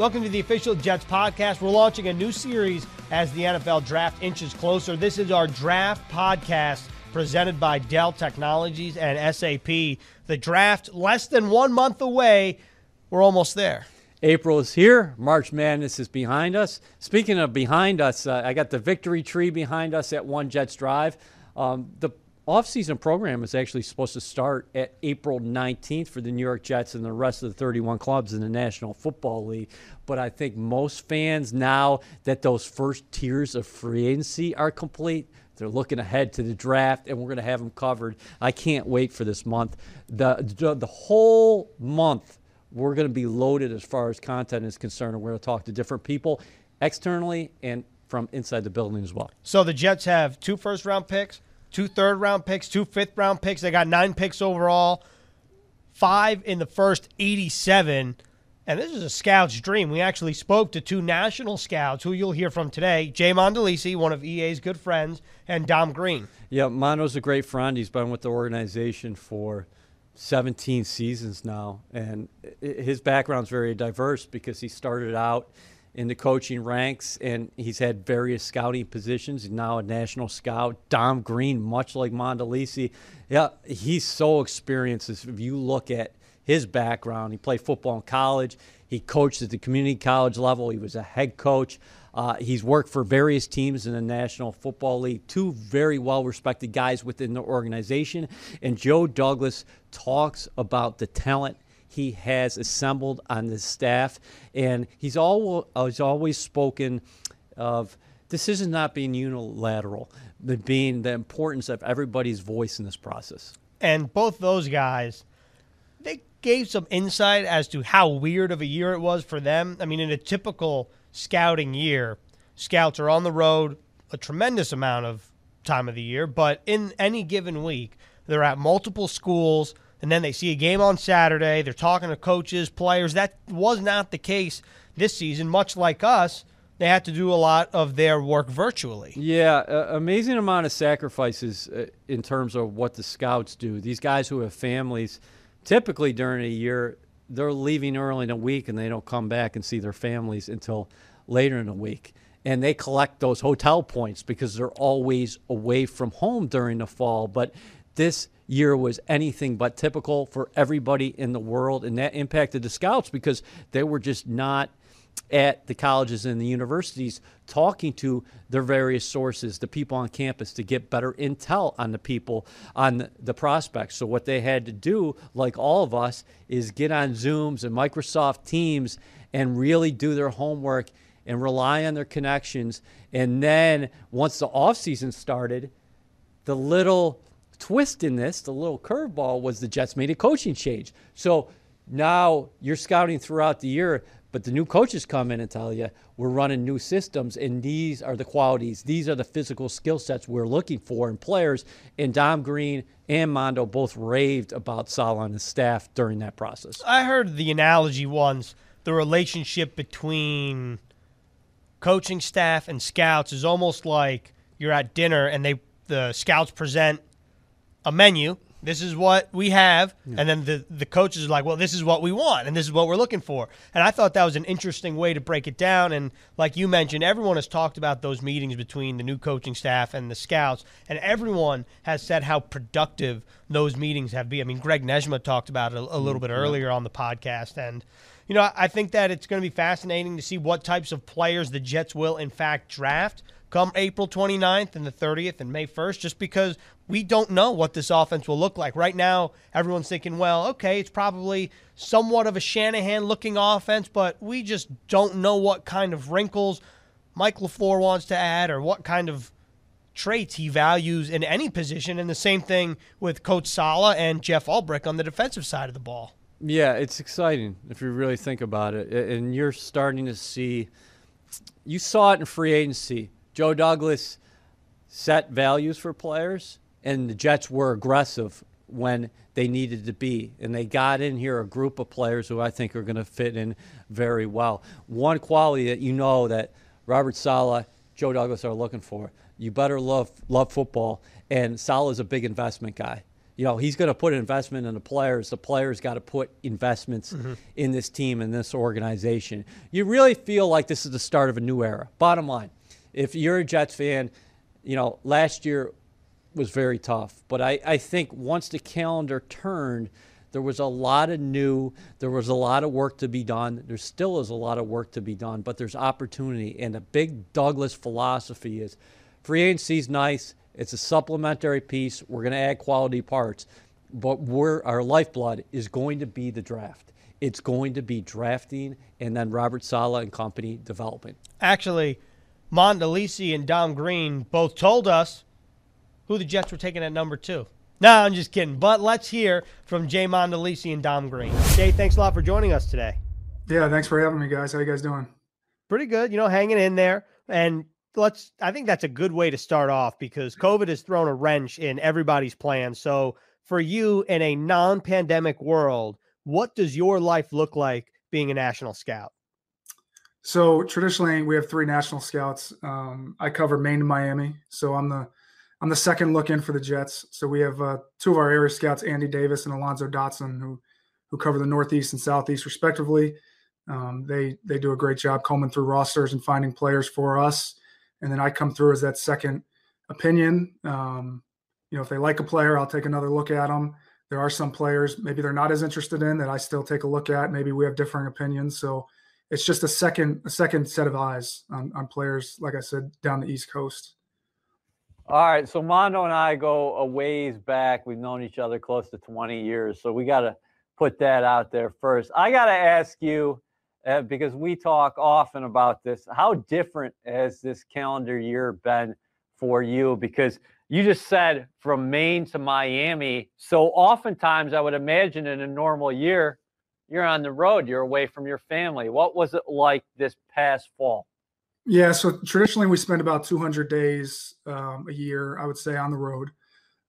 Welcome to the official Jets podcast. We're launching a new series as the NFL draft inches closer. This is our draft podcast presented by Dell Technologies and SAP. The draft less than one month away. We're almost there. April is here. March Madness is behind us. Speaking of behind us, uh, I got the victory tree behind us at One Jets Drive. Um, the off-season program is actually supposed to start at April 19th for the New York Jets and the rest of the 31 clubs in the National Football League. But I think most fans now that those first tiers of free agency are complete, they're looking ahead to the draft, and we're going to have them covered. I can't wait for this month. The the, the whole month we're going to be loaded as far as content is concerned. and we're going to talk to different people externally and from inside the building as well. So the Jets have two first round picks two third round picks, two fifth round picks. They got nine picks overall, five in the first 87. And this is a scout's dream. We actually spoke to two national scouts who you'll hear from today Jay Mandolesi, one of EA's good friends, and Dom Green. Yeah, Mondo's a great friend. He's been with the organization for 17 seasons now. And uh, his background's very diverse because he started out – in the coaching ranks, and he's had various scouting positions. He's now a national scout. Dom Green, much like Mandolesi, yeah, he's so experienced. If you look at his background, he played football in college. He coached at the community college level. He was a head coach. Uh, he's worked for various teams in the National Football League, two very well respected guys within the organization. And Joe Douglas talks about the talent he has assembled on the staff. And he's, always, always spoken of decisions not being unilateral, but being the importance of everybody's voice in this process. And both those guys, they gave some insight as to how weird of a year it was for them. I mean, in a typical scouting year, scouts are on the road a tremendous amount of time of the year, but in any given week, they're at multiple schools – and then they see a game on Saturday. They're talking to coaches, players. That was not the case this season. Much like us, they had to do a lot of their work virtually. Yeah, uh, amazing amount of sacrifices uh, in terms of what the scouts do. These guys who have families, typically during a year, they're leaving early in a week and they don't come back and see their families until later in the week. And they collect those hotel points because they're always away from home during the fall. But this year was anything but typical for everybody in the world, and that impacted the scouts because they were just not at the colleges and the universities talking to their various sources, the people on campus, to get better intel on the people, on the, prospects. So, what they had to do, like all of us, is get on Zooms and Microsoft Teams and really do their homework and rely on their connections. And then, once the off season started, the little twist in this, the little curveball, was the Jets made a coaching change. So now you're scouting throughout the year, but the new coaches come in and tell you we're running new systems, and these are the qualities, these are the physical skill sets we're looking for in players. And Dom Green and Mondo both raved about Saleh and his staff during that process. I heard the analogy once the relationship between coaching staff and scouts is almost like you're at dinner and they the scouts present a menu. This is what we have, yeah. and then the the coaches are like, "Well, this is what we want, and this is what we're looking for." And I thought that was an interesting way to break it down. And like you mentioned, everyone has talked about those meetings between the new coaching staff and the scouts, and everyone has said how productive those meetings have been. I mean, Greg Nejma talked about it a, a mm-hmm. little bit earlier on the podcast, and you know, I think that it's going to be fascinating to see what types of players the Jets will in fact draft come April 29th and the 30th and May 1st, just because we don't know what this offense will look like. Right now, everyone's thinking, well, okay, it's probably somewhat of a Shanahan looking offense, but we just don't know what kind of wrinkles Mike LaFleur wants to add or what kind of traits he values in any position. And the same thing with Coach Saleh and Jeff Ulbrich on the defensive side of the ball. Yeah, it's exciting if you really think about it. And you're starting to see, you saw it in free agency Joe Douglas set values for players, and the Jets were aggressive when they needed to be. And they got in here a group of players who I think are going to fit in very well. One quality that you know that Robert Saleh, Joe Douglas are looking for you better love, love football. And Saleh is a big investment guy. you know, he's going to put investment in the players. The players got to put investments mm-hmm. in this team and this organization. You really feel like this is the start of a new era. Bottom line, if you're a Jets fan, you know, last year was very tough. But I, I think once the calendar turned, there was a lot of new, there was a lot of work to be done. There still is a lot of work to be done, but there's opportunity. And the big Douglas philosophy is free agency is nice, it's a supplementary piece. We're going to add quality parts, but we're, our lifeblood is going to be the draft. It's going to be drafting and then Robert Saleh and company developing. Actually, Mandolesi and Dom Green both told us who the Jets were taking at number two. No, I'm just kidding. But let's hear from Jay Mandolesi and Dom Green. Jay, thanks a lot for joining us today. Yeah, thanks for having me, guys. How you guys doing? Pretty good. You know, hanging in there. And let's. I think that's a good way to start off because COVID has thrown a wrench in everybody's plans. So, for you in a non-pandemic world, what does your life look like being a national scout? So traditionally, we have three national scouts. Um, I cover Maine to Miami, so I'm the I'm the second look in for the Jets. So we have uh, two of our area scouts, Andy Davis and Alonzo Dotson, who who cover the Northeast and Southeast respectively. Um, they they do a great job combing through rosters and finding players for us. And then I come through as that second opinion. Um, you know, if they like a player, I'll take another look at them. There are some players maybe they're not as interested in that I still take a look at. Maybe we have differing opinions. So it's just a second a second set of eyes on, on players, like I said, down the East Coast. All right, so Mondo and I go a ways back. We've known each other close to 20 years, so we got to put that out there first. I got to ask you uh, because we talk often about this. How different has this calendar year been for you? Because you just said from Maine to Miami. So oftentimes, I would imagine in a normal year, you're on the road, you're away from your family. What was it like this past fall? Yeah, so traditionally we spend about 200 days um, a year, I would say, on the road.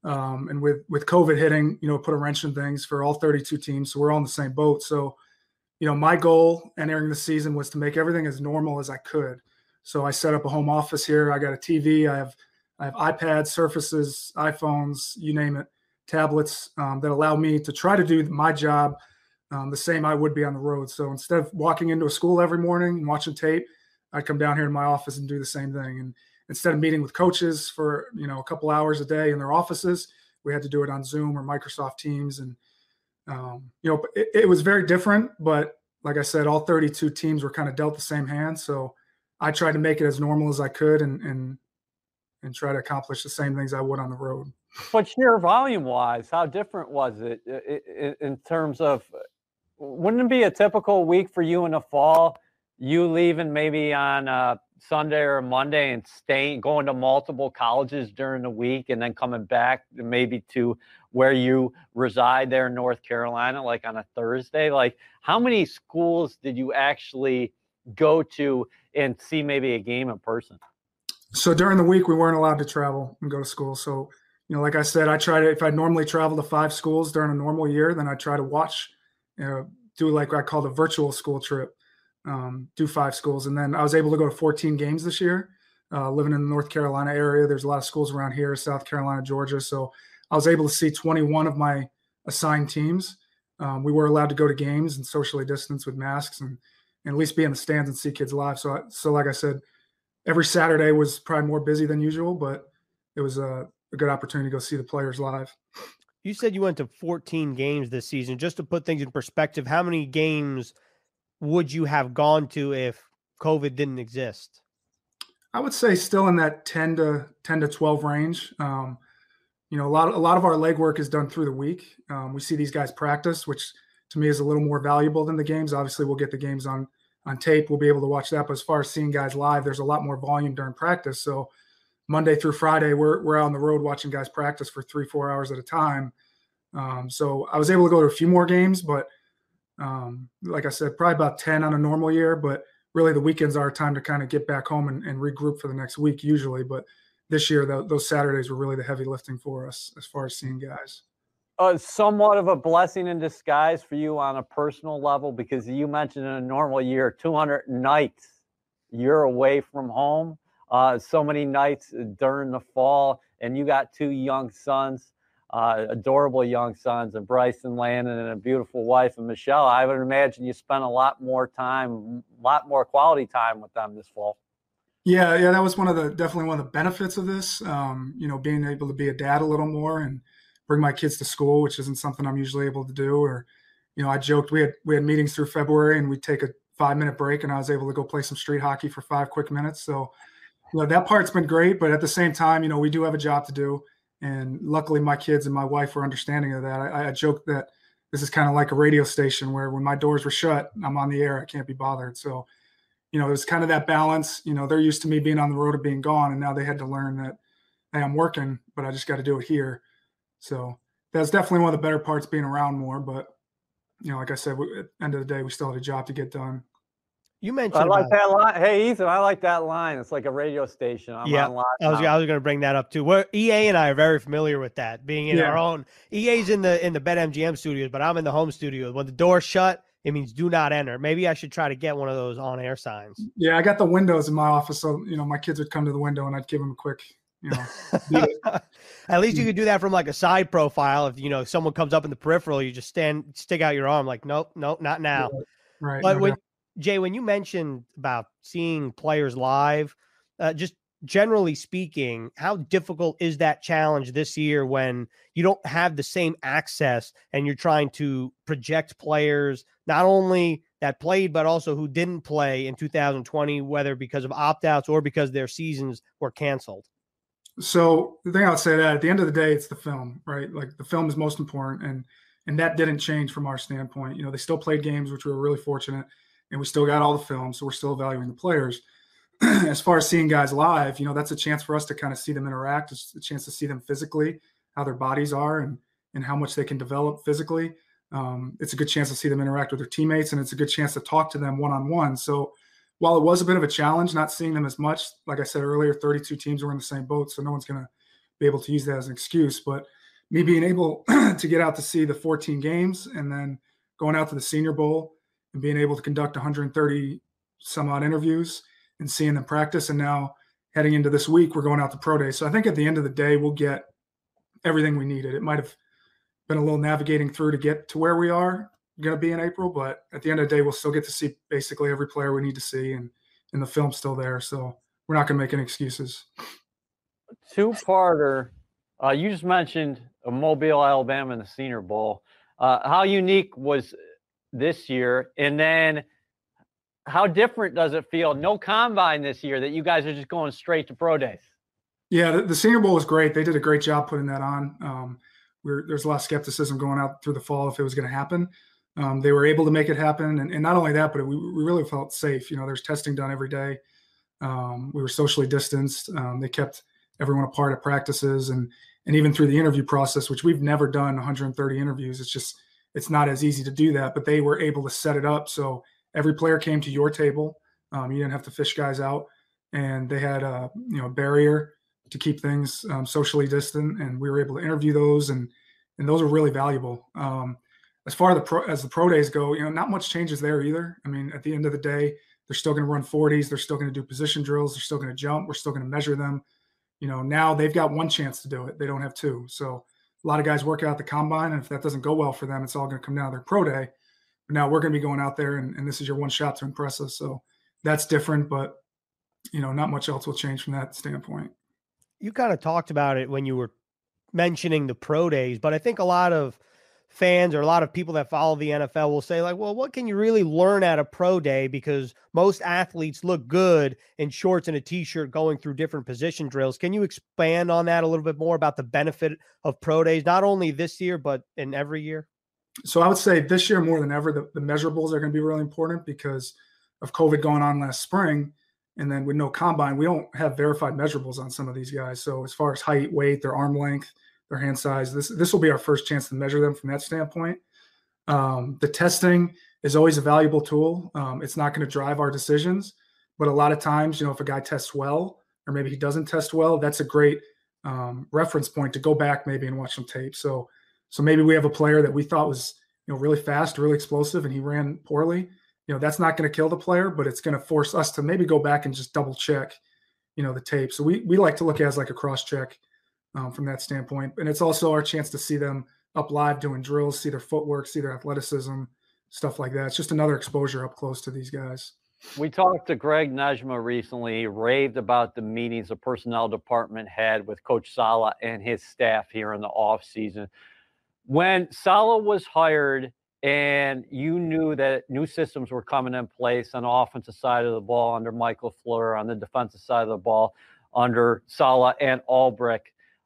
Um, and with with COVID hitting, you know, put a wrench in things for all 32 teams. So we're all in the same boat. So, you know, my goal entering the season was to make everything as normal as I could. So I set up a home office here. I got a TV. I have I have iPads, Surfaces, iPhones, you name it, tablets um, that allow me to try to do my job um, the same I would be on the road. So instead of walking into a school every morning and watching tape, I'd come down here to my office and do the same thing. And instead of meeting with coaches for you know a couple hours a day in their offices, we had to do it on Zoom or Microsoft Teams. And um, you know, it, it was very different. But like I said, all 32 teams were kind of dealt the same hand. So I tried to make it as normal as I could and and and try to accomplish the same things I would on the road. But sheer volume wise, how different was it in terms of? Wouldn't it be a typical week for you in the fall? You leaving maybe on a Sunday or Monday and staying, going to multiple colleges during the week, and then coming back maybe to where you reside there in North Carolina, like on a Thursday. Like, how many schools did you actually go to and see maybe a game in person? So during the week, we weren't allowed to travel and go to school. So, you know, like I said, I try to, if I normally travel to five schools during a normal year, then I try to watch, you know, do like I call the virtual school trip um, do five schools, and then I was able to go to 14 games this year. Uh, living in the North Carolina area, there's a lot of schools around here, South Carolina, Georgia. So I was able to see 21 of my assigned teams. Um, we were allowed to go to games and socially distance with masks and, and at least be in the stands and see kids live. So, I, so like I said, every Saturday was probably more busy than usual, but it was a, a good opportunity to go see the players live. You said you went to 14 games this season. Just to put things in perspective, how many games – would you have gone to if COVID didn't exist? I would say still in that 10 to 10 to 12 range. Um, you know, a lot of, a lot of our legwork is done through the week. Um, we see these guys practice, which to me is a little more valuable than the games. Obviously, we'll get the games on on tape. We'll be able to watch that. But as far as seeing guys live, there's a lot more volume during practice. So Monday through Friday, we're we're out on the road watching guys practice for three, four hours at a time. Um, so I was able to go to a few more games, but um, like I said, probably about 10 on a normal year, but really the weekends are a time to kind of get back home and, and regroup for the next week usually. But this year, the, those Saturdays were really the heavy lifting for us as far as seeing guys. Uh, somewhat of a blessing in disguise for you on a personal level because you mentioned in a normal year 200 nights you're away from home uh, so many nights during the fall and you got two young sons uh, adorable young sons, and Bryson Landon and a beautiful wife, and Michelle. I would imagine you spent a lot more time, a lot more quality time with them this fall. Yeah, yeah, that was one of the definitely one of the benefits of this. Um, you know, being able to be a dad a little more and bring my kids to school, which isn't something I'm usually able to do. Or, you know, I joked we had we had meetings through February and we'd take a five minute break and I was able to go play some street hockey for five quick minutes. So, you know, that part's been great. But at the same time, you know, we do have a job to do. And luckily, my kids and my wife were understanding of that. I, I joked that this is kind of like a radio station where when my doors were shut, I'm on the air. I can't be bothered. So, you know, it was kind of that balance. You know, they're used to me being on the road or being gone, and now they had to learn that, hey, I'm working, but I just got to do it here. So that's definitely one of the better parts being around more. But you know, like I said, we, at the end of the day, we still had a job to get done. You mentioned. I like that line. Hey, Ethan, I like that line. It's like a radio station. I'm yeah, I was I was going to bring that up too. We're, EA and I are very familiar with that. Being in yeah. our own EA's in the in the BetMGM studios, but I'm in the home studio. When the door shut, it means do not enter. Maybe I should try to get one of those on air signs. Yeah, I got the windows in my office, so you know my kids would come to the window and I'd give them a quick you know. At least you mm. could do that from like a side profile. If you know someone comes up in the peripheral, you just stand, stick out your arm, like, nope, nope, not now. Right. But no when, Jay, when you mentioned about seeing players live, uh, just generally speaking, how difficult is that challenge this year when you don't have the same access and you're trying to project players not only that played, but also who didn't play in 2020, whether because of opt outs or because their seasons were canceled? So the thing I would say that at the end of the day, it's the film, right? Like the film is most important, and and that didn't change from our standpoint. You know, they still played games, which we were really fortunate and we still got all the film, so we're still evaluating the players. as far as seeing guys live, you know, that's a chance for us to kind of see them interact. It's a chance to see them physically, how their bodies are, and and how much they can develop physically. Um, it's a good chance to see them interact with their teammates, and it's a good chance to talk to them one on one. So while it was a bit of a challenge not seeing them as much, like I said earlier, 32 teams were in the same boat, so no one's going to be able to use that as an excuse. But me being able to get out to see the 14 games and then going out to the Senior Bowl and being able to conduct 130 some odd interviews and seeing them practice. And now heading into this week, we're going out to pro day. So I think at the end of the day, we'll get everything we needed. It might have been a little navigating through to get to where we are going to be in April, but at the end of the day, we'll still get to see basically every player we need to see, and and the film's still there. So we're not going to make any excuses. Two parter. Uh, you just mentioned Mobile, Alabama, and the Senior Bowl. Uh, how unique was this year? And then how different does it feel? No combine this year that you guys are just going straight to pro days. Yeah, the, the Senior Bowl was great. They did a great job putting that on. Um, there's a lot of skepticism going out through the fall if it was going to happen. Um, they were able to make it happen, and, and not only that, but we, we, really felt safe. You know, there's testing done every day. Um, we were socially distanced. Um, they kept everyone apart at practices, and and even through the interview process, which we've never done 130 interviews. It's just it's not as easy to do that, but they were able to set it up so every player came to your table. Um, you didn't have to fish guys out, and they had a you know barrier to keep things um, socially distant, and we were able to interview those, and and those are really valuable. Um, as far as the pro, as the pro days go, you know, not much changes there either. I mean, at the end of the day, they're still going to run 40s, they're still going to do position drills, they're still going to jump, we're still going to measure them. You know, now they've got one chance to do it; they don't have two. So a lot of guys work out the combine, and if that doesn't go well for them, it's all going to come down to their pro day. But now we're going to be going out there, and, and this is your one shot to impress us. So that's different, but you know, not much else will change from that standpoint. You kind of talked about it when you were mentioning the pro days, but I think a lot of fans or a lot of people that follow the NFL will say, like, well, what can you really learn at a pro day? Because most athletes look good in shorts and a t shirt going through different position drills. Can you expand on that a little bit more about the benefit of pro days, not only this year, but in every year? So I would say this year more than ever, the, the measurables are going to be really important because of COVID going on last spring. And then with no combine, we don't have verified measurables on some of these guys. So as far as height, weight, their arm length, their hand size. This this will be our first chance to measure them from that standpoint. Um, the testing is always a valuable tool. Um, it's not going to drive our decisions, but a lot of times, you know, if a guy tests well or maybe he doesn't test well, that's a great um, reference point to go back maybe and watch some tape. So so maybe we have a player that we thought was you know really fast, really explosive, and he ran poorly. You know, that's not going to kill the player, but it's going to force us to maybe go back and just double check, you know, the tape. So we we like to look at as like a cross check um, from that standpoint. And it's also our chance to see them up live doing drills, see their footwork, see their athleticism, stuff like that. It's just another exposure up close to these guys. We talked to Greg Najma recently. He raved about the meetings the personnel department had with Coach Saleh and his staff here in the off season. When Saleh was hired, and you knew that new systems were coming in place on the offensive side of the ball under Mike LaFleur, on the defensive side of the ball under Saleh and Ulbrich.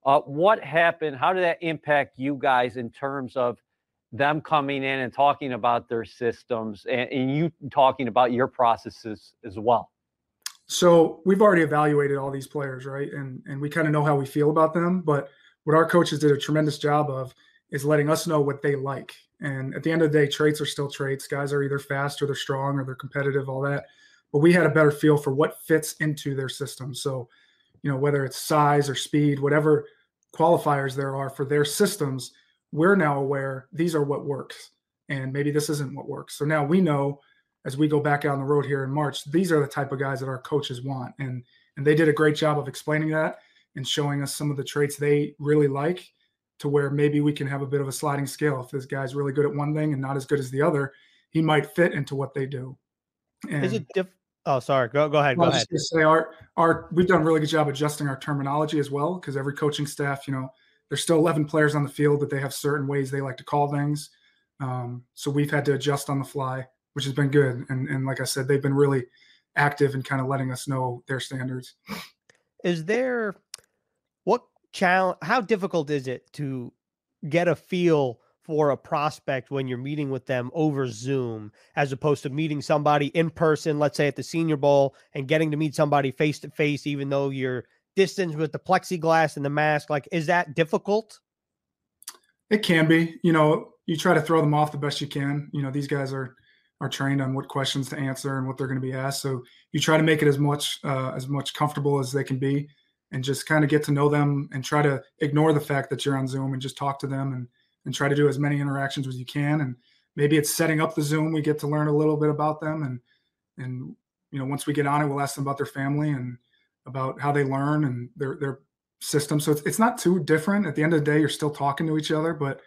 Uh, what happened? How did that impact you guys in terms of them coming in and talking about their systems and, and you talking about your processes as well? So we've already evaluated all these players, right? And and we kind of know how we feel about them. But what our coaches did a tremendous job of is letting us know what they like. And at the end of the day, traits are still traits. Guys are either fast or they're strong or they're competitive, all that. But we had a better feel for what fits into their system. So, you know, whether it's size or speed, whatever qualifiers there are for their systems, we're now aware these are what works. And maybe this isn't what works. So now we know as we go back out on the road here in March, these are the type of guys that our coaches want. And and they did a great job of explaining that and showing us some of the traits they really like to where maybe we can have a bit of a sliding scale. If this guy's really good at one thing and not as good as the other, he might fit into what they do. And Is it diff- Oh, sorry. Go go ahead. Go ahead. say our our we've done a really good job adjusting our terminology as well because every coaching staff, you know, there's still 11 players on the field, but they have certain ways they like to call things. Um, so we've had to adjust on the fly, which has been good. And and like I said, they've been really active and kind of letting us know their standards. Is there what challenge? How difficult is it to get a feel for a prospect when you're meeting with them over Zoom as opposed to meeting somebody in person, let's say at the Senior Bowl, and getting to meet somebody face to face, even though you're distance with the plexiglass and the mask? Like, is that difficult? It can be. You know, you try to throw them off the best you can. You know, these guys are are trained on what questions to answer and what they're going to be asked. So you try to make it as much uh, as much comfortable as they can be, and just kind of get to know them and try to ignore the fact that you're on Zoom and just talk to them and and try to do as many interactions as you can. And maybe it's setting up the Zoom. We get to learn a little bit about them, and and you know once we get on it, we'll ask them about their family and about how they learn and their their system. So it's it's not too different. At the end of the day, you're still talking to each other, but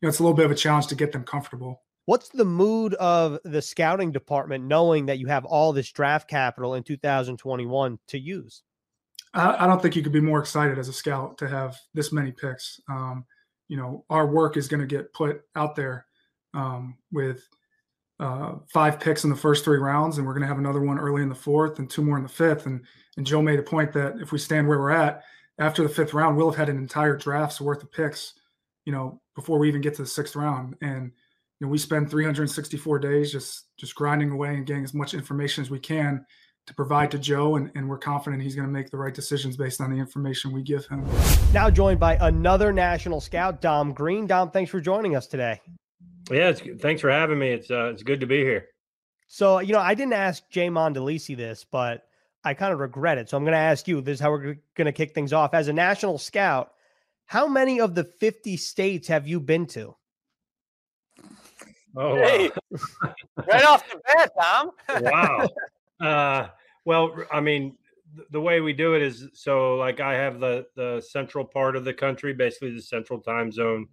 you know it's a little bit of a challenge to get them comfortable. What's the mood of the scouting department knowing that you have all this draft capital in 2021 to use? I, I don't think you could be more excited as a scout to have this many picks. Um, you know our work is going to get put out there um, with uh, five picks in the first three rounds, and we're going to have another one early in the fourth and two more in the fifth. And and Joe made a point that if we stand where we're at after the fifth round, we'll have had an entire draft's worth of picks, you know, before we even get to the sixth round. And you know, we spend 364 days just just grinding away and getting as much information as we can to provide to Joe, and, and we're confident he's going to make the right decisions based on the information we give him. Now joined by another national scout, Dom Green. Dom, thanks for joining us today. Yeah, thanks for having me. It's uh, it's good to be here. So you know, I didn't ask Jay Mandolesi this, but I kind of regret it. So I'm going to ask you. This is how we're going to kick things off. As a national scout, how many of the 50 states have you been to? Oh, hey, wow. right off the bat, Tom. wow. Uh, well, I mean, the way we do it is so like I have the the central part of the country, basically the central time zone.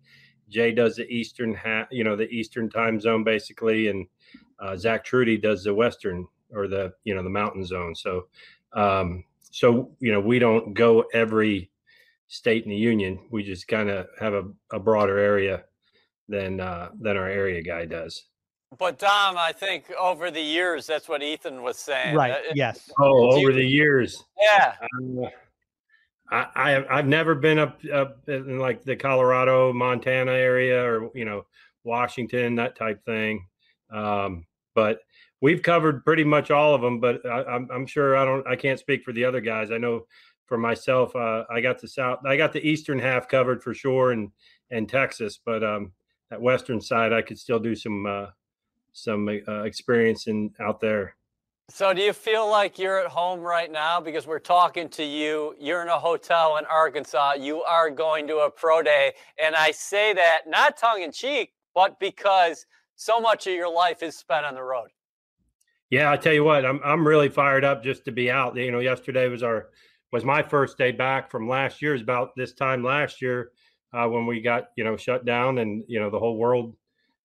Jay does the eastern half, you know, the eastern time zone basically, and uh, Zach Trudy does the western or the you know the mountain zone. So, um, so you know, we don't go every state in the union. We just kind of have a, a broader area than uh, than our area guy does. But Dom, I think over the years, that's what Ethan was saying. Right. Uh, yes. Oh, over the years. Yeah. Uh, I, I I've never been up up in like the Colorado, Montana area, or you know Washington, that type thing. Um, but we've covered pretty much all of them. But I, am I'm, I'm sure I don't I can't speak for the other guys. I know for myself, uh, I got the south, I got the eastern half covered for sure, and and Texas. But um, that western side, I could still do some uh, some uh, experience in out there. So, do you feel like you're at home right now? Because we're talking to you. You're in a hotel in Arkansas. You are going to a pro day. And I say that not tongue in cheek, but because so much of your life is spent on the road. Yeah, I tell you what, I'm I'm really fired up just to be out. You know, yesterday was our was my first day back from last year. Is about this time last year uh, when we got you know shut down and you know the whole world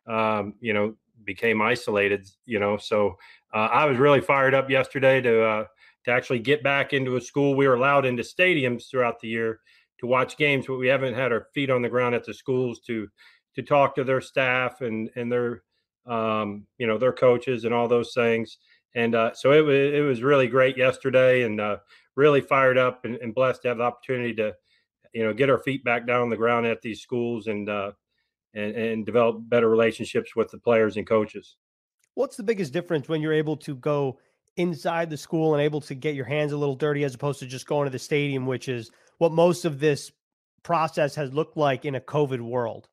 um, you know became isolated. You know, so uh, I was really fired up yesterday to uh, to actually get back into a school. We were allowed into stadiums throughout the year to watch games, but we haven't had our feet on the ground at the schools to to talk to their staff and and their um, you know their coaches and all those things. And uh, so it was it was really great yesterday, and uh, really fired up and, and, blessed to have the opportunity to you know get our feet back down on the ground at these schools and uh, and, and develop better relationships with the players and coaches. What's the biggest difference when you're able to go inside the school and able to get your hands a little dirty as opposed to just going to the stadium, which is what most of this process has looked like in a COVID world?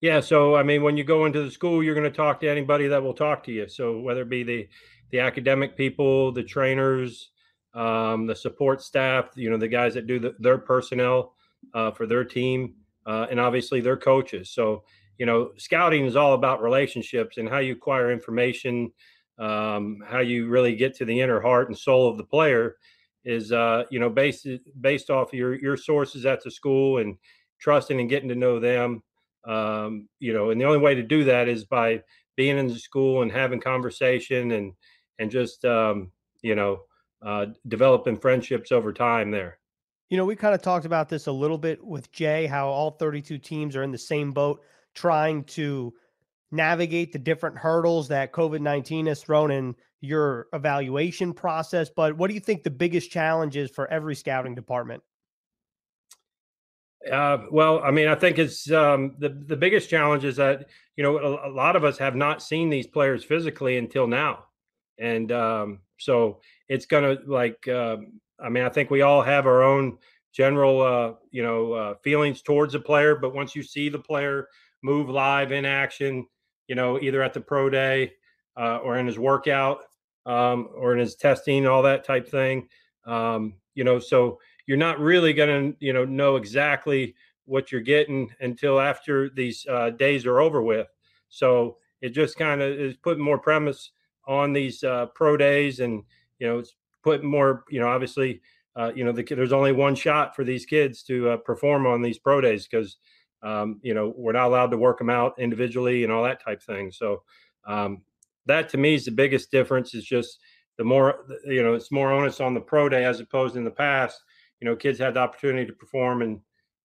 Yeah, so I mean, when you go into the school, you're going to talk to anybody that will talk to you. So whether it be the the academic people, the trainers, um, the support staff, you know, the guys that do the, their personnel uh, for their team, uh, and obviously their coaches. So you know, scouting is all about relationships and how you acquire information, um, how you really get to the inner heart and soul of the player. Is uh, you know based based off your your sources at the school and trusting and getting to know them um, you know, and the only way to do that is by being in the school and having conversation and and just um, you know uh, developing friendships over time there. You know, we kind of talked about this a little bit with Jay, how all 32 teams are in the same boat trying to navigate the different hurdles that COVID 19 has thrown in your evaluation process. But what do you think the biggest challenge is for every scouting department? Uh, well, I mean, I think it's um, the the biggest challenge is that you know a, a, lot of us have not seen these players physically until now, and um, so it's gonna like uh, I mean, I think we all have our own general uh, you know uh, feelings towards a player, but once you see the player move live in action, you know, either at the pro day uh, or in his workout um, or in his testing, all that type thing, um, you know, so you're not really going to you know know exactly what you're getting until after these uh, days are over with. So it just kind of is putting more premise on these uh, pro days, and you know it's putting more you know obviously uh, you know the, there's only one shot for these kids to uh, perform on these pro days because um, you know we're not allowed to work them out individually and all that type thing. So um, that to me is the biggest difference. Is just the more you know it's more onus on the pro day as opposed in the past you know, kids had the opportunity to perform and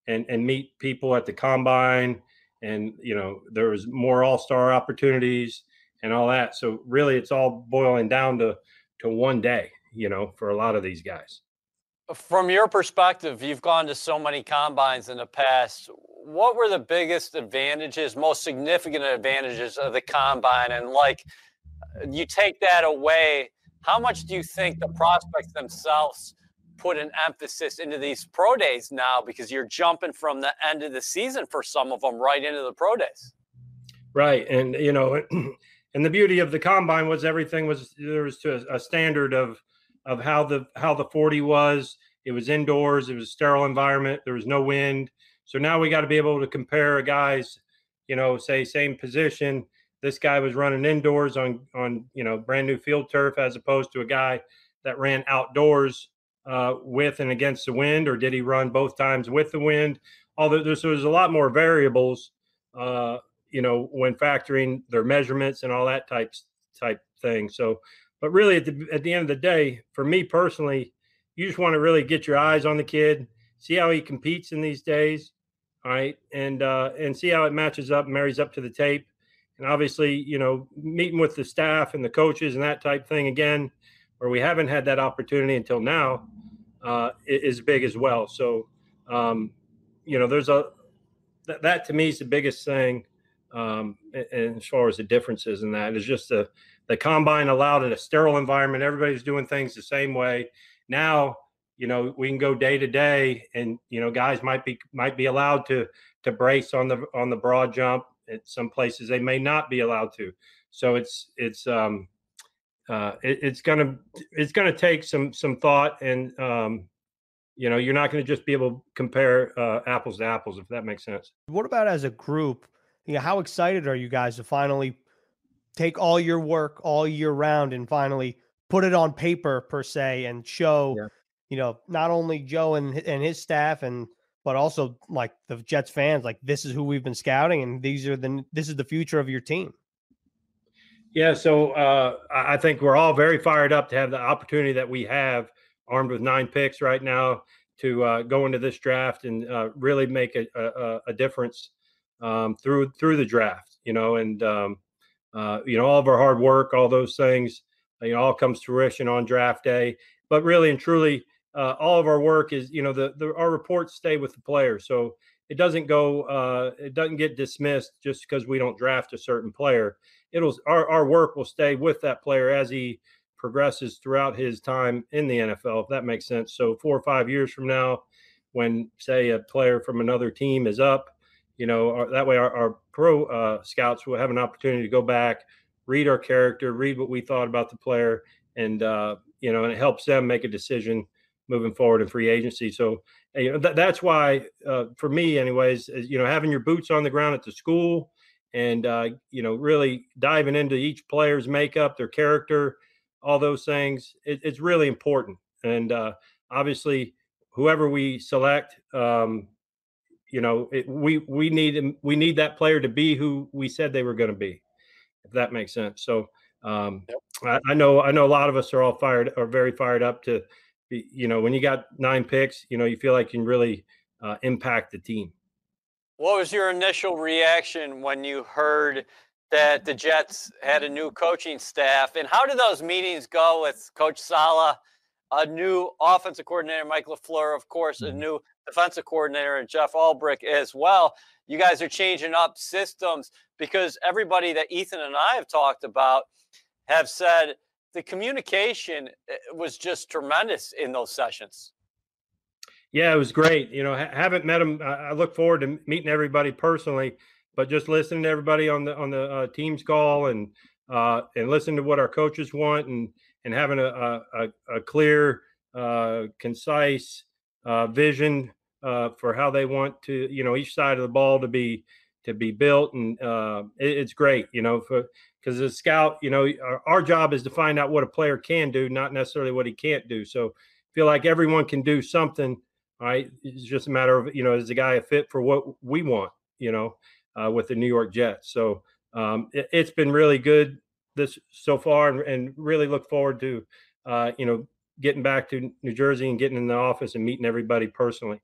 and and meet people at the combine, and you know, there was more all star opportunities and all that. So really, it's all boiling down to to one day, you know, for a lot of these guys. From your perspective, you've gone to so many combines in the past. What were the biggest advantages, most significant advantages of the combine? And like, you take that away, how much do you think the prospects themselves put an emphasis into these pro days now because you're jumping from the end of the season for some of them right into the pro days. Right, and you know, and the beauty of the combine was everything was there was to a, a standard of of how the how the 40 was. It was indoors. It was a sterile environment. There was no wind. So now we got to be able to compare a guy's, you know, say same position. This guy was running indoors on on you know brand new field turf as opposed to a guy that ran outdoors uh, with and against the wind, or did he run both times with the wind? Although there's, there's a lot more variables, uh, you know, when factoring their measurements and all that type type thing. So, but really, at the at the end of the day, for me personally, you just want to really get your eyes on the kid, see how he competes in these days, all right, and uh, and see how it matches up, marries up to the tape, and obviously, you know, meeting with the staff and the coaches and that type thing again where we haven't had that opportunity until now uh, is big as well. So, um, you know, there's a that, that, to me is the biggest thing. Um, and as far as the differences in that. It's just the the combine allowed in a sterile environment. Everybody's doing things the same way. Now, you know, we can go day to day, and you know, guys might be might be allowed to to brace on the on the broad jump. At some places, they may not be allowed to. So it's it's um, uh, it, it's gonna it's gonna take some some thought and um, you know you're not going to just be able to compare uh, apples to apples if that makes sense what about as a group you know how excited are you guys to finally take all your work all year round and finally put it on paper per se and show yeah. you know, not only Joe and and his staff and but also like the Jets fans, like this is who we've been scouting, and these are the this is the future of your team. Yeah, so uh, I think we're all very fired up to have the opportunity that we have, armed with nine picks right now, to uh, go into this draft and uh, really make a, a, a difference um, through through the draft. You know, and um, uh, you know all of our hard work, all those things, you know, all comes to fruition on draft day. But really and truly, uh, all of our work is, you know, the, the our reports stay with the player, so it doesn't go, uh, it doesn't get dismissed just because we don't draft a certain player. It'll our our work will stay with that player as he progresses throughout his time in the NFL, if that makes sense. So four or five years from now, when say a player from another team is up, you know, our, that way our, our pro uh, scouts will have an opportunity to go back, read our character, read what we thought about the player, and uh, you know, and it helps them make a decision moving forward in free agency. So, you know, th- that's why, uh, for me, anyways, is, you know, having your boots on the ground at the school and, uh, you know, really diving into each player's makeup, their character, all those things, it, it's really important. And uh, obviously, whoever we select, um, you know, it, we we need we need that player to be who we said they were going to be, if that makes sense. So, um, yep. I, I know I know a lot of us are all fired are very fired up to be, you know, when you got nine picks, you know, you feel like you can really uh, impact the team. What was your initial reaction when you heard that the Jets had a new coaching staff? And how did those meetings go with Coach Saleh, a new offensive coordinator, Mike LaFleur, of course, mm-hmm. a new defensive coordinator, and Jeff Ulbrich as well? You guys are changing up systems because everybody that Ethan and I have talked about have said the communication eh, was just tremendous in those sessions. Yeah, it was great. You know, ha- haven't met them. I look forward to meeting everybody personally, but just listening to everybody on the on the uh, team's call and uh, and listening to what our coaches want and and having a a, a clear, uh, concise uh, vision uh, for how they want to, you know, each side of the ball to be to be built, and uh, it, it's great. You know, because as a scout, you know, our, our, job is to find out what a player can do, not necessarily what he can't do. So feel like everyone can do something. Right, it's just a matter of you know, is the guy a fit for what we want? You know, uh, with the New York Jets. So um, it, has been really good this so far, and, and really look forward to uh, you know getting back to New Jersey and getting in the office and meeting everybody personally.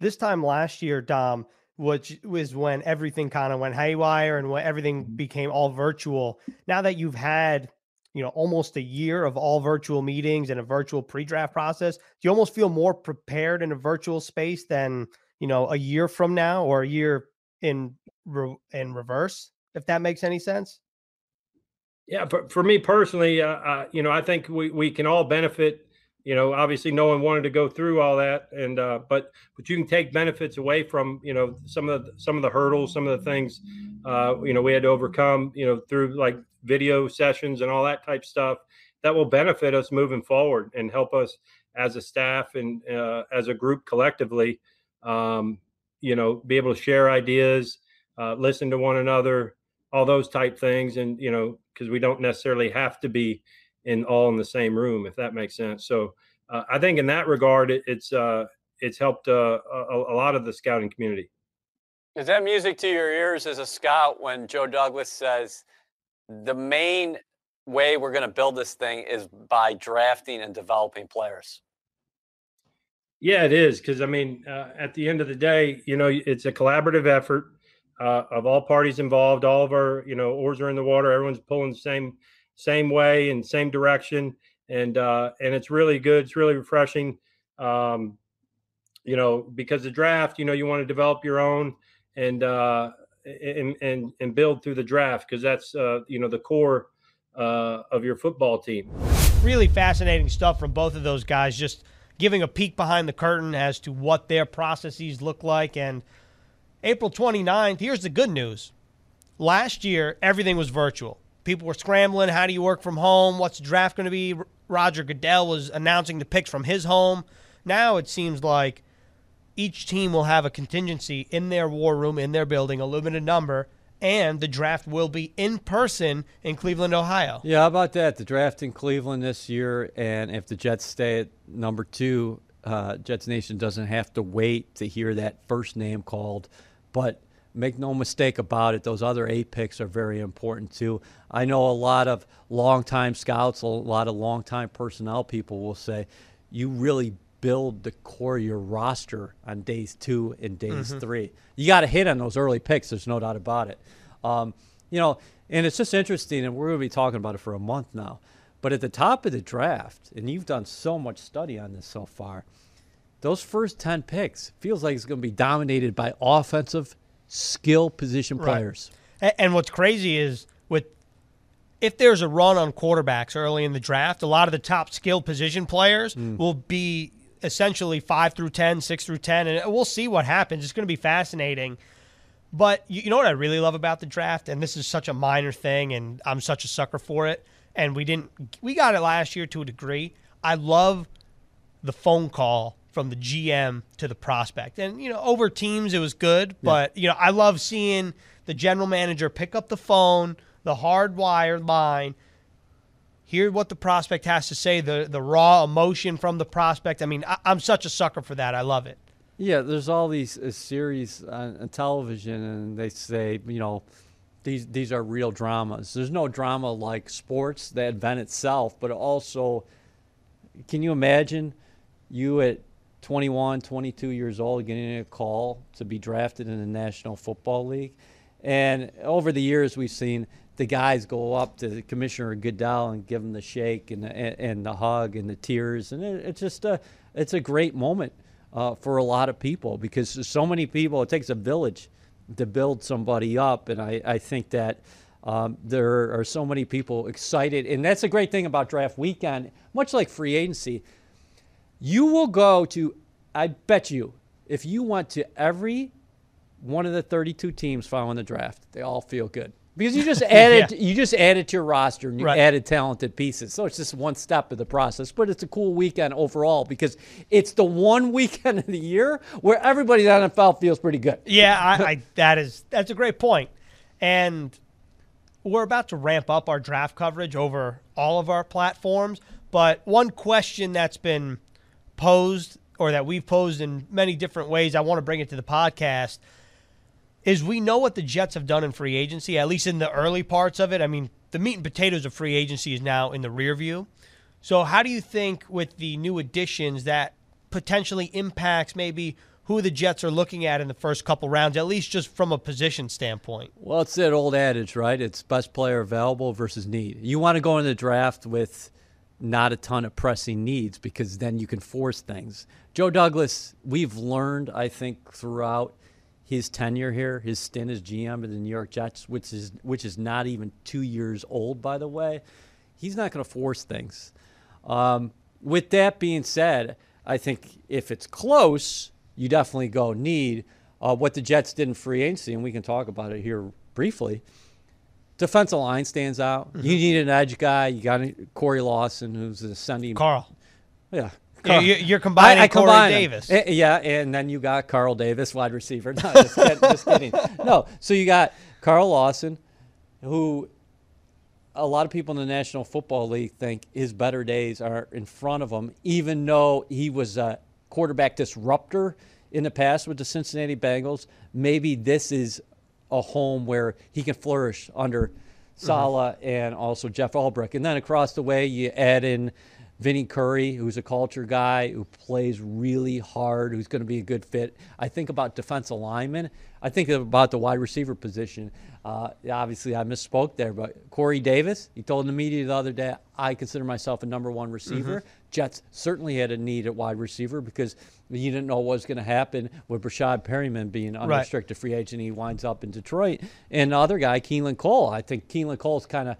This time last year, Dom, which was when everything kind of went haywire and when everything mm-hmm. became all virtual. Now that you've had, you know, almost a year of all virtual meetings and a virtual pre-draft process, do you almost feel more prepared in a virtual space than, you know, a year from now or a year in in reverse, if that makes any sense? Yeah, for, for me personally, uh, uh, you know, I think we, we can all benefit you know obviously no one wanted to go through all that and uh, but but you can take benefits away from you know some of the some of the hurdles some of the things uh, you know we had to overcome you know through like video sessions and all that type stuff that will benefit us moving forward and help us as a staff and uh, as a group collectively um, you know be able to share ideas uh, listen to one another all those type things and you know because we don't necessarily have to be in all in the same room, if that makes sense. So uh, I think in that regard, it, it's uh, it's helped uh, a, a, lot of the scouting community. Is that music to your ears as a scout when Joe Douglas says the main way we're going to build this thing is by drafting and developing players? Yeah, it is because I mean, uh, at the end of the day, you know, it's a collaborative effort uh, of all parties involved. All of our, you know, oars are in the water. Everyone's pulling the same same way and same direction, and uh, and it's really good. It's really refreshing. Um, you know, because the draft, you know, you want to develop your own and uh, and and and build through the draft because that's uh, you know the core uh, of your football team. Really fascinating stuff from both of those guys. Just giving a peek behind the curtain as to what their processes look like. And April 29th, here's the good news. Last year, everything was virtual people were scrambling. How do you work from home? What's the draft going to be? Roger Goodell was announcing the picks from his home. Now it seems like each team will have a contingency in their war room, in their building, a limited number, and the draft will be in person in Cleveland, Ohio. Yeah, how about that? The draft in Cleveland this year, and if the Jets stay at number two, uh, Jets Nation doesn't have to wait to hear that first name called. But make no mistake about it, those other eight picks are very important too. I know a lot of longtime scouts, a lot of longtime personnel people will say, you really build the core of your roster on days two and days Mm-hmm. three. You got to hit on those early picks. There's no doubt about it. Um, you know, and it's just interesting, and we're going to be talking about it for a month now. But at the top of the draft, and you've done so much study on this so far, those first 10 picks feels like it's going to be dominated by offensive skill position players. A- And what's crazy is with if there's a run on quarterbacks early in the draft, a lot of the top skill position players mm. will be essentially five through 10, six through 10, and we'll see what happens. It's going to be fascinating. But you, you know what I really love about the draft, and this is such a minor thing, and I'm such a sucker for it. And we didn't, we got it last year to a degree. I love the phone call from the GM to the prospect. And, you know, over teams, it was good. But, you know, I love seeing the general manager pick up the phone, the hardwired line, hear what the prospect has to say, the, the raw emotion from the prospect. I mean, I, I'm such a sucker for that. I love it. Yeah, there's all these uh, series on, on television, and they say, you know, these these are real dramas. There's no drama like sports, that event itself, but also, can you imagine you at 21, 22 years old getting a call to be drafted in the National Football League? And over the years, we've seen the guys go up to Commissioner Goodell and give him the shake and the, and, the hug and the tears, and it, it's just a it's a great moment uh, for a lot of people because so many people. It takes a village to build somebody up, and I, I think that um, there are so many people excited, and that's a great thing about draft weekend. Much like free agency, you will go to. I bet you, if you went to every one of the 32 teams following the draft, they all feel good because you just added you just added to your roster and you Right. added talented pieces. So it's just one step of the process, but it's a cool weekend overall because it's the one weekend of the year where everybody in the NFL feels pretty good. Yeah, I, I that is that's a great point. And we're about to ramp up our draft coverage over all of our platforms. But one question that's been posed or that we've posed in many different ways, I want to bring it to the podcast, is we know what the Jets have done in free agency, at least in the early parts of it. I mean, the meat and potatoes of free agency is now in the rear view. So how do you think with the new additions that potentially impacts maybe who the Jets are looking at in the first couple rounds, at least just from a position standpoint? Well, it's that old adage, right? It's best player available versus need. You want to go in the draft with not a ton of pressing needs because then you can force things. Joe Douglas, we've learned, I think, throughout his tenure here, his stint as GM of the New York Jets, which is which is not even two years old, by the way. He's not going to force things. Um, with that being said, I think if it's close, you definitely go need. Uh, what the Jets did in free agency, and we can talk about it here briefly. Defensive line stands out. You need an edge guy. You got Corey Lawson, who's a sending. Carl. yeah. You- you- You're combining Corey combine 'em. Davis. Eh, Yeah, and then you got Carl Davis, wide receiver. No, just, kid- just kidding. No, so you got Carl Lawson, who a lot of people in the National Football League think his better days are in front of him, even though he was a quarterback disruptor in the past with the Cincinnati Bengals. Maybe this is a home where he can flourish under Saleh and also Jeff Ulbrich. And then across the way, you add in Vinny Curry, who's a culture guy who plays really hard, who's going to be a good fit. I think about defensive linemen. I think about the wide receiver position. Uh, obviously, I misspoke there, but Corey Davis, he told the media the other day, I consider myself a number one receiver. Jets certainly had a need at wide receiver because you didn't know what was going to happen with Breshad Perriman being unrestricted free agent. He winds up in Detroit. And the other guy, Keelan Cole, I think Keelan Cole's kind of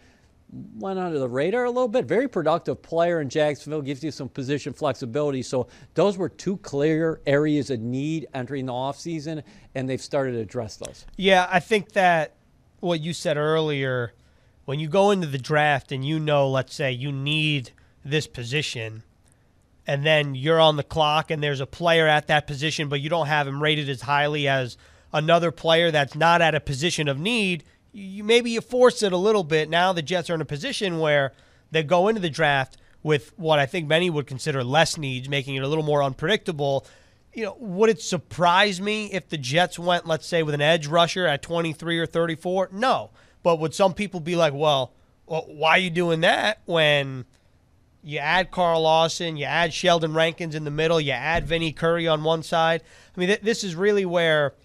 went under the radar a little bit. Very productive player in Jacksonville, gives you some position flexibility. So those were two clear areas of need entering the offseason, and they've started to address those. Yeah, I think that what you said earlier, when you go into the draft and you know, let's say, you need this position, and then you're on the clock and there's a player at that position, but you don't have him rated as highly as another player that's not at a position of need, you maybe you force it a little bit. Now the Jets are in a position where they go into the draft with what I think many would consider less needs, making it a little more unpredictable. You know, would it surprise me if the Jets went, let's say, with an edge rusher at 23 or 34? No. But would some people be like, well, well why are you doing that when you add Carl Lawson, you add Sheldon Rankins in the middle, you add Vinny Curry on one side? I mean, th- this is really where –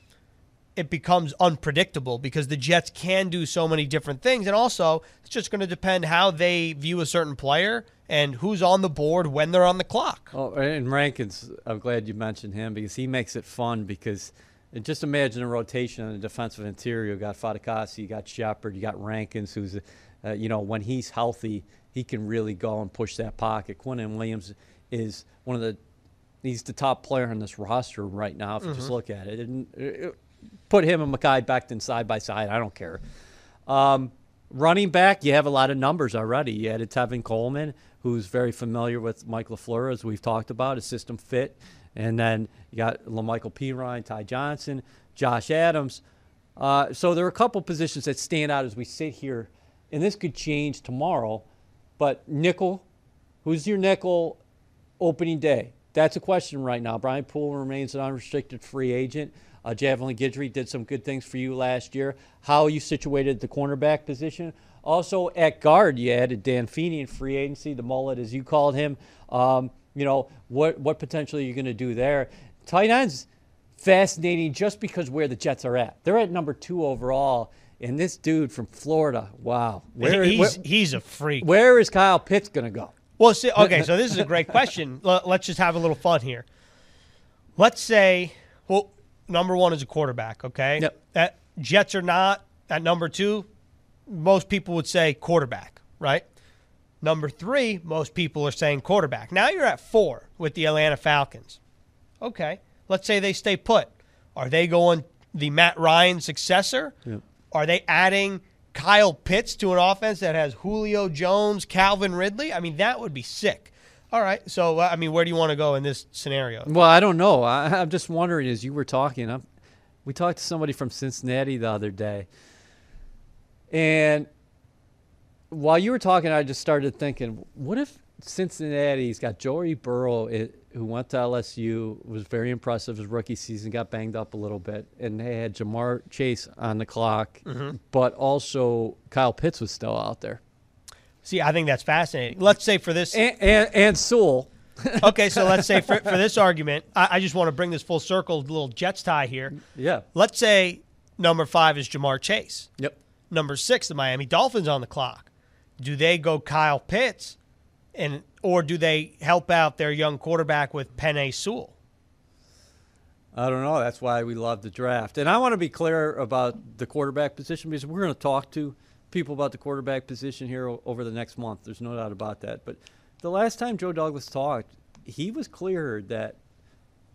it becomes unpredictable because the Jets can do so many different things. And also, it's just going to depend how they view a certain player and who's on the board when they're on the clock. Oh, and Rankins, I'm glad you mentioned him because he makes it fun because just imagine a rotation on the defensive interior. You got Fatukasi, you got Shepherd, you got Rankins, who's, uh, you know, when he's healthy, he can really go and push that pocket. Quinnen Williams is one of the he's the top player on this roster right now if you mm-hmm. just look at it. And uh, put him and Mekhi Becton side by side. I don't care. Um, running back, you have a lot of numbers already. You added Tevin Coleman, who's very familiar with Mike LaFleur, as we've talked about, a system fit. And then you got La'Mical Perine, Ty Johnson, Josh Adams. Uh, so there are a couple positions that stand out as we sit here, and this could change tomorrow. But nickel, who's your nickel opening day? That's a question right now. Brian Poole remains an unrestricted free agent. Uh, Javelin Guidry did some good things for you last year. How you situated the cornerback position. Also at guard, you added Dan Feeney in free agency, the mullet as you called him. Um, you know what what potentially are you're going to do there. Tight ends fascinating just because where the Jets are at. They're at number two overall. And this dude from Florida, wow, where, he's where, he's a freak. Where is Kyle Pitts going to go? Well, see, okay, so this is a great question. Let's just have a little fun here. Let's say, well, number one is a quarterback. Okay. Yep. That Jets are not at number two. Most people would say quarterback, right? Number three, most people are saying quarterback. Now you're at four with the Atlanta Falcons. Okay. Let's say they stay put. Are they going the Matt Ryan successor? Yep. Are they adding Kyle Pitts to an offense that has Julio Jones, Calvin Ridley? I mean, that would be sick. All right. So, uh, I mean, where do you want to go in this scenario? Well, I don't know. I, am just wondering as you were talking, I'm, we talked to somebody from Cincinnati the other day. And while you were talking, I just started thinking, what if Cincinnati's got Joey Burrow, who went to LSU, was very impressive his rookie season, got banged up a little bit, and they had Ja'Marr Chase on the clock, mm-hmm. but also Kyle Pitts was still out there. See, I think that's fascinating. Let's say for this and and, and Sewell. okay, so let's say for, for this argument, I, I, just want to bring this full circle, little Jets tie here. Yeah. Let's say number five is Ja'Marr Chase. Yep. Number six, the Miami Dolphins on the clock. Do they go Kyle Pitts, and or do they help out their young quarterback with Penei Sewell? I don't know. That's why we love the draft. And I want to be clear about the quarterback position because we're going to talk to people about the quarterback position here over the next month. There's no doubt about that. But the last time Joe Douglas talked, he was clear that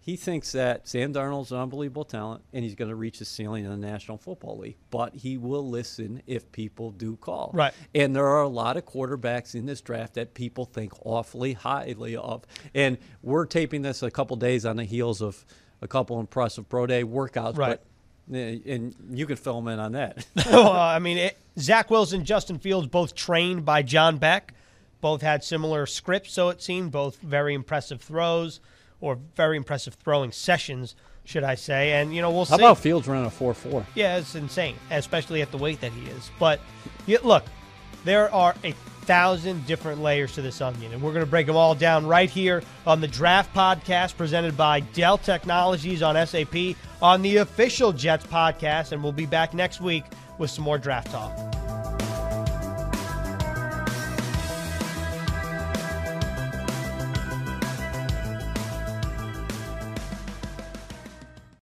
he thinks that Sam Darnold's an unbelievable talent and he's going to reach the ceiling in the National Football League. But he will listen if people do call. Right. And there are a lot of quarterbacks in this draft that people think awfully highly of. And we're taping this a couple days on the heels of a couple impressive pro day workouts. Right. But and you can fill them in on that. well, uh, I mean, it, Zach Wilson, Justin Fields, both trained by John Beck, both had similar scripts, so it seemed. Both very impressive throws, or very impressive throwing sessions, should I say? And you know, we'll How see. How about Fields running a four four? Yeah, it's insane, especially at the weight that he is. But yeah, look, there are a thousand different layers to this onion, and we're going to break them all down right here on the Draft Podcast presented by Dell Technologies on SAP on the official Jets podcast. And we'll be back next week with some more draft talk.